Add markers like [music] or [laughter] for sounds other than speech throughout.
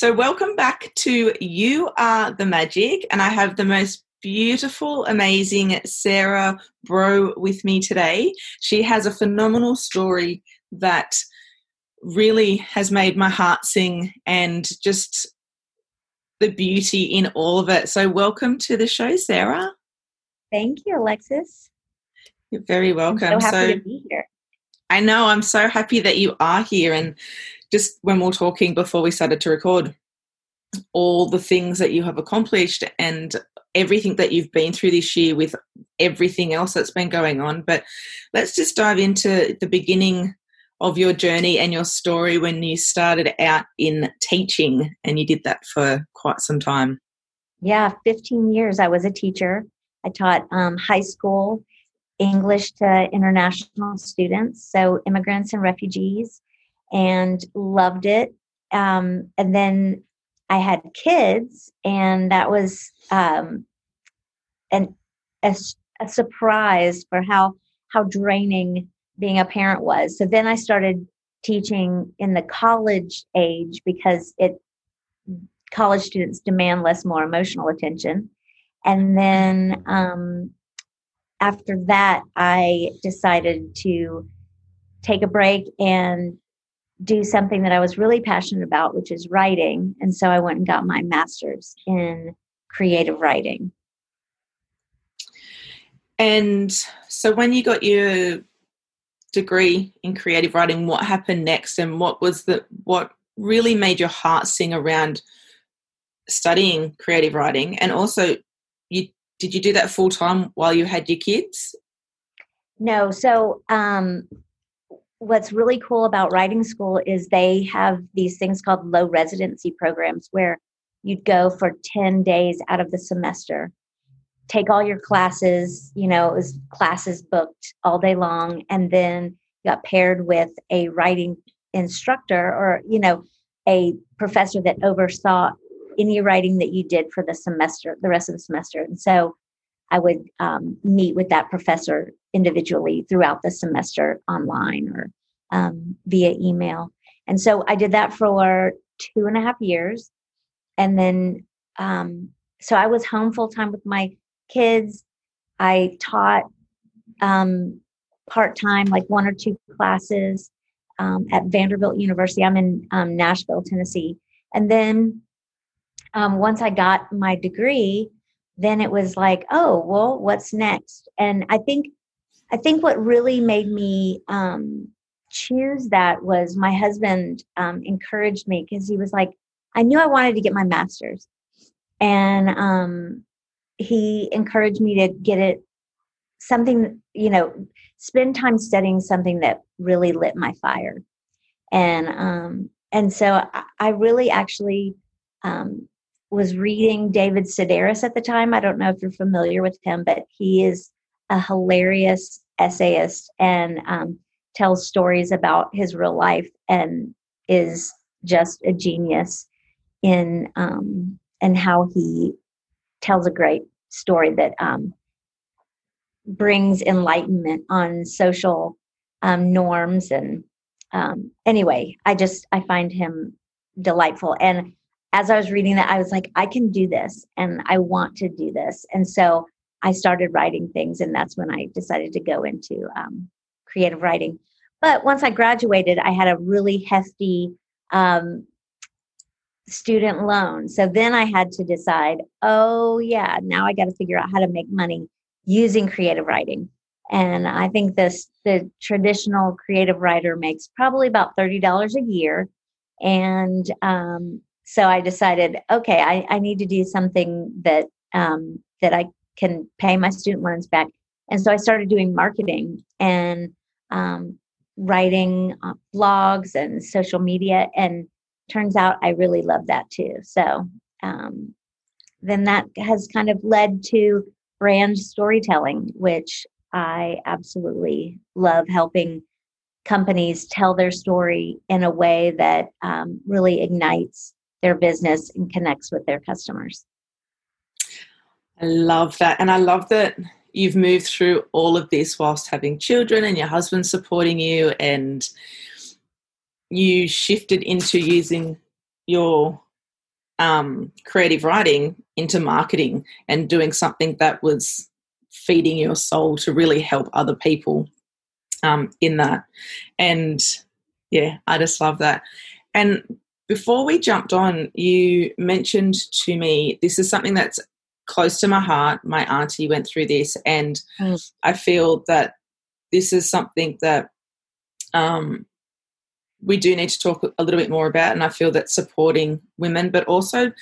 So, welcome back to You Are the Magic, and I have the most beautiful, amazing Sarah Braud with me today. She has a phenomenal story that really has made my heart sing and just the beauty in all of it. So, welcome to the show, Sarah. Thank you, Alexis. You're very welcome. I'm so happy so, to be here. I know. I'm so happy that you are here. And just when we we're talking before we started to record, all the things that you have accomplished and everything that you've been through this year with everything else that's been going on. But let's just dive into the beginning of your journey and your story when you started out in teaching and you did that for quite some time. Yeah, 15 years I was a teacher. I taught um, high school English to international students, so immigrants and refugees, and loved it. Um, and then I had kids, and that was um, an a, a surprise for how how draining being a parent was. So then I started teaching in the college age because it college students demand less more emotional attention. And then um, after that, I decided to take a break and do something that I was really passionate about, which is writing. And so I went and got my master's in creative writing. And so when you got your degree in creative writing, what happened next and what was the what really made your heart sing around studying creative writing? And also you did you do that full time while you had your kids? No. So um what's really cool about writing school is they have these things called low residency programs where you'd go for 10 days out of the semester take all your classes you know it was classes booked all day long and then got paired with a writing instructor or you know a professor that oversaw any writing that you did for the semester the rest of the semester. And so i would um, meet with that professor individually throughout the semester online or um, via email. And so I did that for two and a half years. And then, um, so I was home full time with my kids. I taught um, part time, like one or two classes um, at Vanderbilt University. I'm in um, Nashville, Tennessee. And then once I got my degree, then it was like, oh, well, what's next? And I think, I think what really made me um, choose that was my husband um, encouraged me because he was like, I knew I wanted to get my master's. And um, he encouraged me to get it something, you know, spend time studying something that really lit my fire. And um, and so I, I really actually um, was reading David Sedaris at the time. I don't know if you're familiar with him, but he is a hilarious essayist and um, tells stories about his real life and is just a genius in um, and how he tells a great story that um, brings enlightenment on social um, norms and um, anyway i just i find him delightful and as i was reading that i was like i can do this and i want to do this and so i started writing things and that's when i decided to go into um, creative writing. But once I graduated, I had a really hefty um, student loan. So then I had to decide, oh, yeah, now I got to figure out how to make money using creative writing. And I think this the traditional creative writer makes probably about $30 a year. And um, so I decided, okay, I, I need to do something that um, that I can pay my student loans back. And so I started doing marketing and um, writing uh, blogs and social media. And turns out I really love that too. So um, then that has kind of led to brand storytelling, which I absolutely love helping companies tell their story in a way that um, really ignites their business and connects with their customers. I love that. And I love that you've moved through all of this whilst having children and your husband supporting you and you shifted into using your um, creative writing into marketing and doing something that was feeding your soul to really help other people um, in that. And yeah, I just love that. And before we jumped on, you mentioned to me this is something that's close to my heart. My auntie went through this, and mm. I feel that this is something that um, we do need to talk a little bit more about. And I feel that supporting women, but also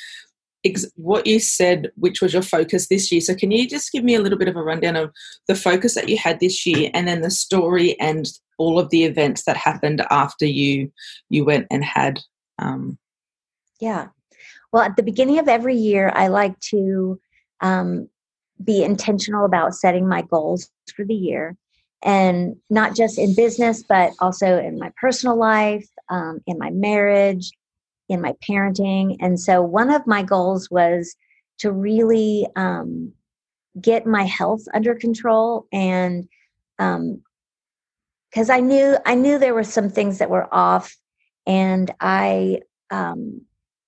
ex- what you said, which was your focus this year. So, can you just give me a little bit of a rundown of the focus that you had this year, and then the story and all of the events that happened after you you went and had? Um, yeah. Well, at the beginning of every year, I like to um, be intentional about setting my goals for the year and not just in business but also in my personal life um, in my marriage in my parenting and so one of my goals was to really um, get my health under control and because um, i knew i knew there were some things that were off and i um,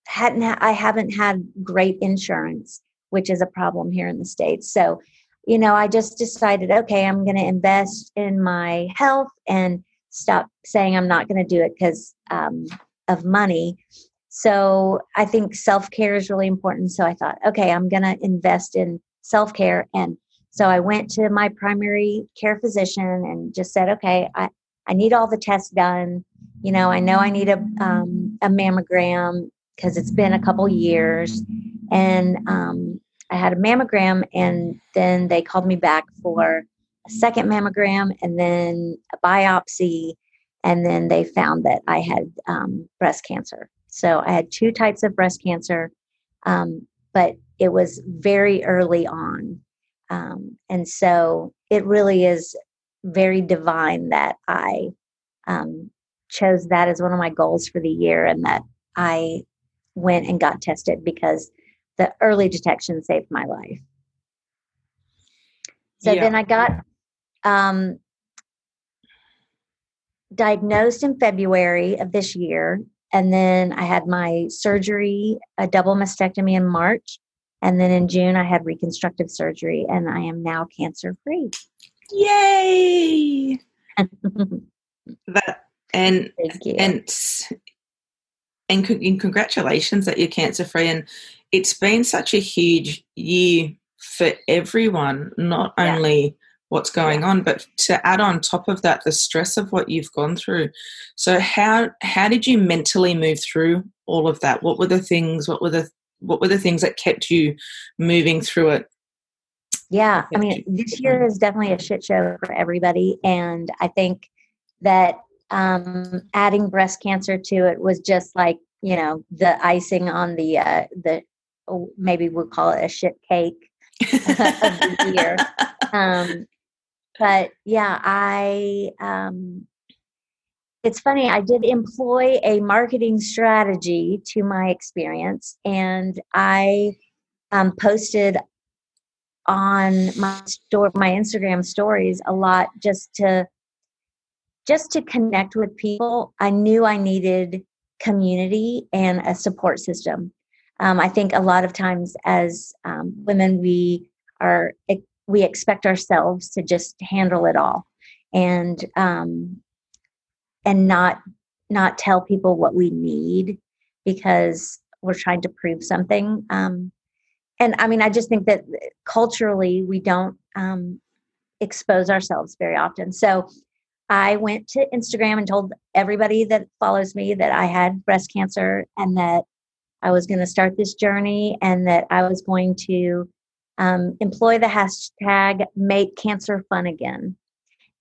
hadn't ha- i haven't had great insurance which is a problem here in the States. So, you know, I just decided, okay, I'm going to invest in my health and stop saying I'm not going to do it because um, of money. So I think self care is really important. So I thought, okay, I'm going to invest in self care. And so I went to my primary care physician and just said, okay, I, I need all the tests done. You know, I know I need a, um, a mammogram because it's been a couple years and um, I had a mammogram, and then they called me back for a second mammogram, and then a biopsy, and then they found that I had um, breast cancer. So I had two types of breast cancer, um, but it was very early on. Um, and so it really is very divine that I um, chose that as one of my goals for the year and that I went and got tested because the early detection saved my life. So yeah. then I got um, diagnosed in February of this year. And then I had my surgery, a double mastectomy in March. And then in June, I had reconstructive surgery, and I am now cancer free. Yay! [laughs] that and and and, and congratulations that you're cancer free. And it's been such a huge year for everyone, not yeah. only what's going on, but to add on top of that the stress of what you've gone through. So how how did you mentally move through all of that? What were the things? What were the what were the things that kept you moving through it? Yeah, I mean, this year is definitely a shit show for everybody, and I think that um, adding breast cancer to it was just like you know the icing on the uh, the oh, maybe we'll call it a shit cake [laughs] of the year. [laughs] Um, but yeah, I um, it's funny. I did employ a marketing strategy to my experience, and I um, posted on my store, my Instagram stories a lot just to just to connect with people. I knew I needed community and a support system. Um, I think a lot of times as um, women, we are we expect ourselves to just handle it all, and um, and not not tell people what we need because we're trying to prove something. Um, and I mean, I just think that culturally we don't um, expose ourselves very often. So I went to Instagram and told everybody that follows me that I had breast cancer and that I was going to start this journey and that I was going to um, employ the hashtag make cancer fun again.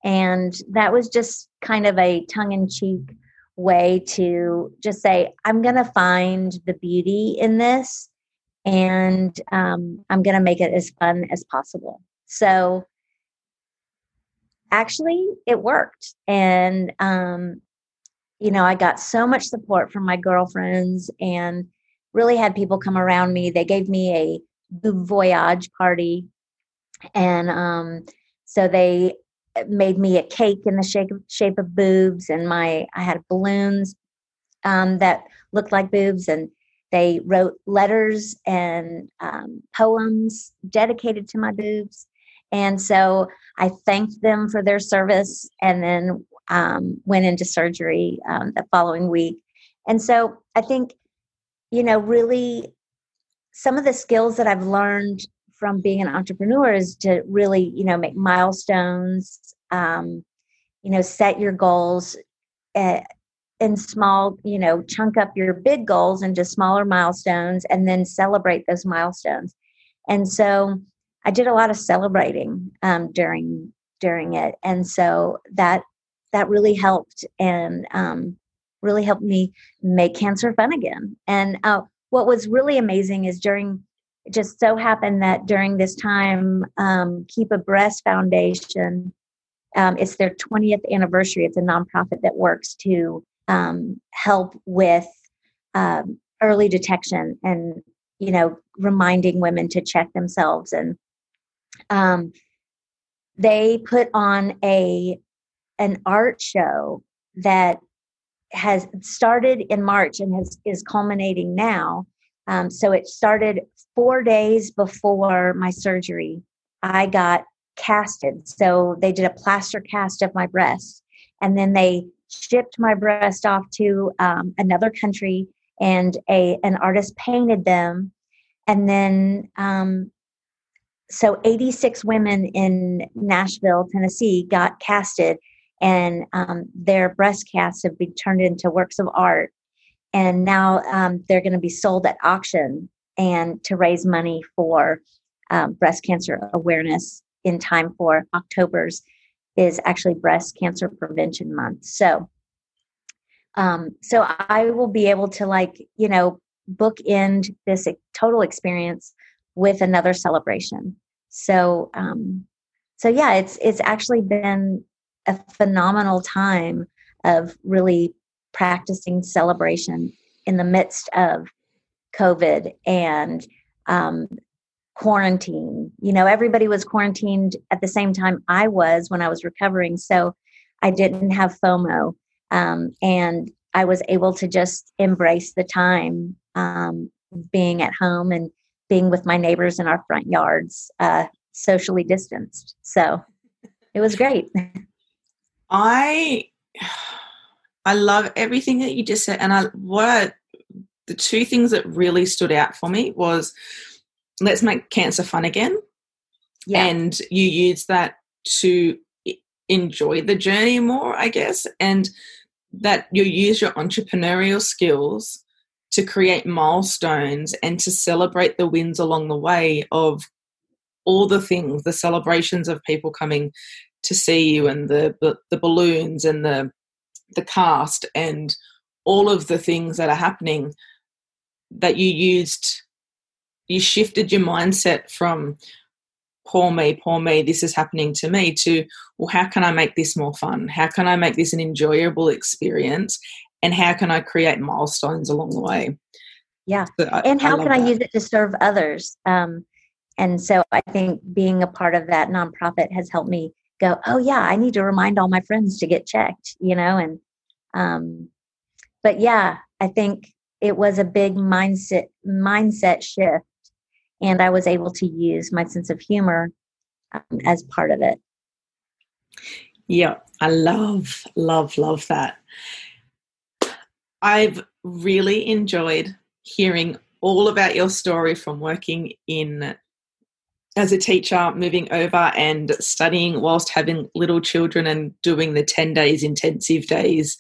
And that was just kind of a tongue in cheek way to just say, I'm going to find the beauty in this and um, I'm going to make it as fun as possible. So actually, it worked. And, um, you know, I got so much support from my girlfriends and really had people come around me. They gave me a boob voyage party. And um, so they made me a cake in the shape of, shape of boobs, and my I had balloons um, that looked like boobs, and they wrote letters and um, poems dedicated to my boobs. And so I thanked them for their service, and then um, went into surgery um, the following week. And so I think, you know, really some of the skills that I've learned from being an entrepreneur is to really, you know, make milestones, um, you know, set your goals uh, in small, you know, chunk up your big goals into smaller milestones and then celebrate those milestones. And so I did a lot of celebrating um, during during it, and so that that really helped and um, really helped me make cancer fun again. And uh, what was really amazing is during just so happened that during this time, um, Keep a Breast Foundation, um, it's their 20th anniversary. It's a nonprofit that works to um, help with um, early detection and, you know, reminding women to check themselves. And um, they put on a an art show that has started in March and has, is culminating now. Um, so it started four days before my surgery. I got casted. So they did a plaster cast of my breast, and then they shipped my breast off to um, another country, and a an artist painted them, and then um, so 86 women in Nashville, Tennessee, got casted, and um, their breast casts have been turned into works of art. And now um, they're going to be sold at auction and to raise money for um, breast cancer awareness in time for october's is actually breast cancer prevention month. So um, so i will be able to like you know bookend this total experience with another celebration so um so yeah it's it's actually been a phenomenal time of really practicing celebration in the midst of COVID and um, quarantine. You know, everybody was quarantined at the same time I was when I was recovering. So I didn't have FOMO. Um, and I was able to just embrace the time um, being at home and being with my neighbors in our front yards, uh, socially distanced. So it was great. I I love everything that you just said, and I what I, the two things that really stood out for me was let's make cancer fun again, yeah. and you use that to enjoy the journey more, I guess, and that you use your entrepreneurial skills to create milestones and to celebrate the wins along the way of all the things, the celebrations of people coming to see you and the the, the balloons and the the cast and all of the things that are happening that you used you shifted your mindset from poor me poor me this is happening to me to well how can i make this more fun? How can i make this an enjoyable experience and how can i create milestones along the way yeah so I, and how I can that. i use it to serve others um, and so i think being a part of that nonprofit has helped me go, oh yeah, I need to remind all my friends to get checked, you know, and um but yeah, I think it was a big mindset mindset shift and I was able to use my sense of humor um, as part of it. Yeah, I love love love that. I've really enjoyed hearing all about your story from working in as a teacher moving over and studying whilst having little children and doing the 10 days intensive days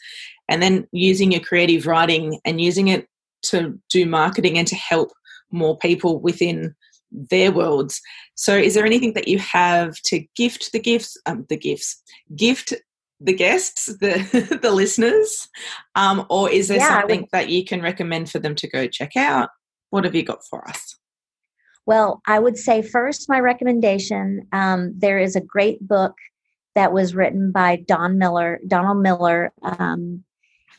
and then using your creative writing and using it to do marketing and to help more people within their worlds. So, is there anything that you have to gift the gifts, um, the gifts, gift the guests, the [laughs] the listeners, um, or is there yeah, something would, that you can recommend for them to go check out? What have you got for us? Well, I would say first, my recommendation. Um, there is a great book that was written by Don Miller, Donald Miller, um,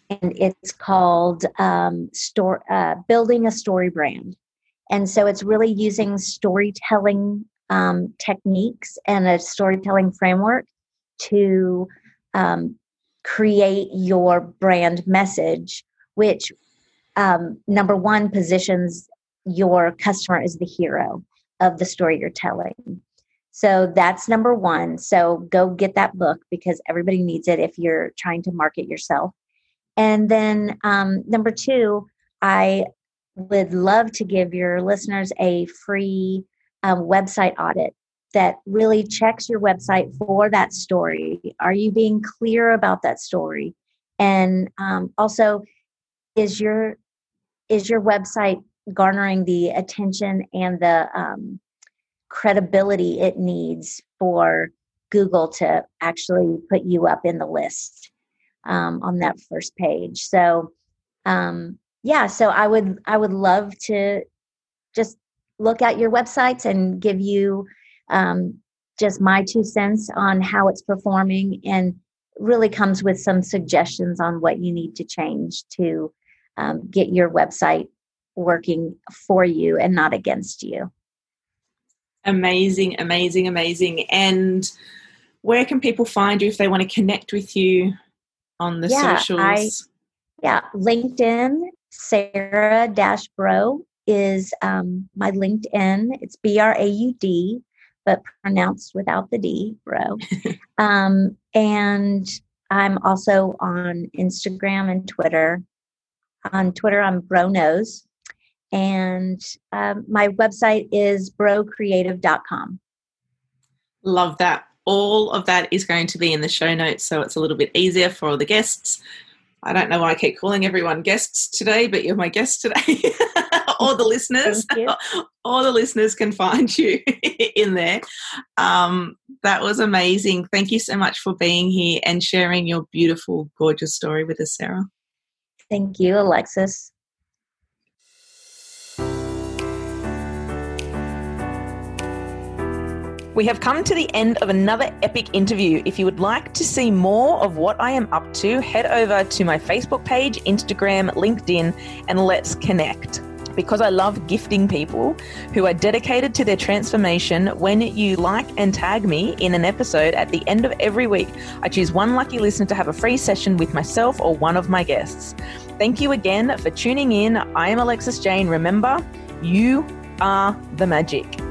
and it's called um, store, uh, "Building a Story Brand." And so, it's really using storytelling um, techniques and a storytelling framework to um, create your brand message, which um, number one positions your customer as the hero of the story you're telling. So that's number one. So go get that book because everybody needs it if you're trying to market yourself. And then um, number two, I would love to give your listeners a free um, website audit that really checks your website for that story. Are you being clear about that story? And um, also, is your is your website garnering the attention and the um, credibility it needs for Google to actually put you up in the list um, on that first page? So, um, yeah, so I would I would love to just look at your websites and give you um, just my two cents on how it's performing and really comes with some suggestions on what you need to change to um, get your website working for you and not against you. Amazing, amazing, amazing. And where can people find you if they want to connect with you on the yeah, socials? I, yeah, LinkedIn, Sarah Dash Braud is um, my LinkedIn. It's B R A U D but pronounced without the D, bro. [laughs] um, and I'm also on Instagram and Twitter. On Twitter, I'm Bro Knows. And um, my website is braudcreative.com. Love that. All of that is going to be in the show notes, so it's a little bit easier for all the guests. I don't know why I keep calling everyone guests today, but you're my guest today. [laughs] [laughs] all the listeners, [laughs] all the listeners can find [laughs] you in there. Um, that was amazing. Thank you so much for being here and sharing your beautiful, gorgeous story with us, Sarah. Thank you, Alexis. We have come to the end of another epic interview. If you would like to see more of what I am up to, head over to my Facebook page, Instagram, LinkedIn, and let's connect because I love gifting people who are dedicated to their transformation. When you like and tag me in an episode at the end of every week, I choose one lucky listener to have a free session with myself or one of my guests. Thank you again for tuning in. I am Alexis Jane. Remember, you are the magic.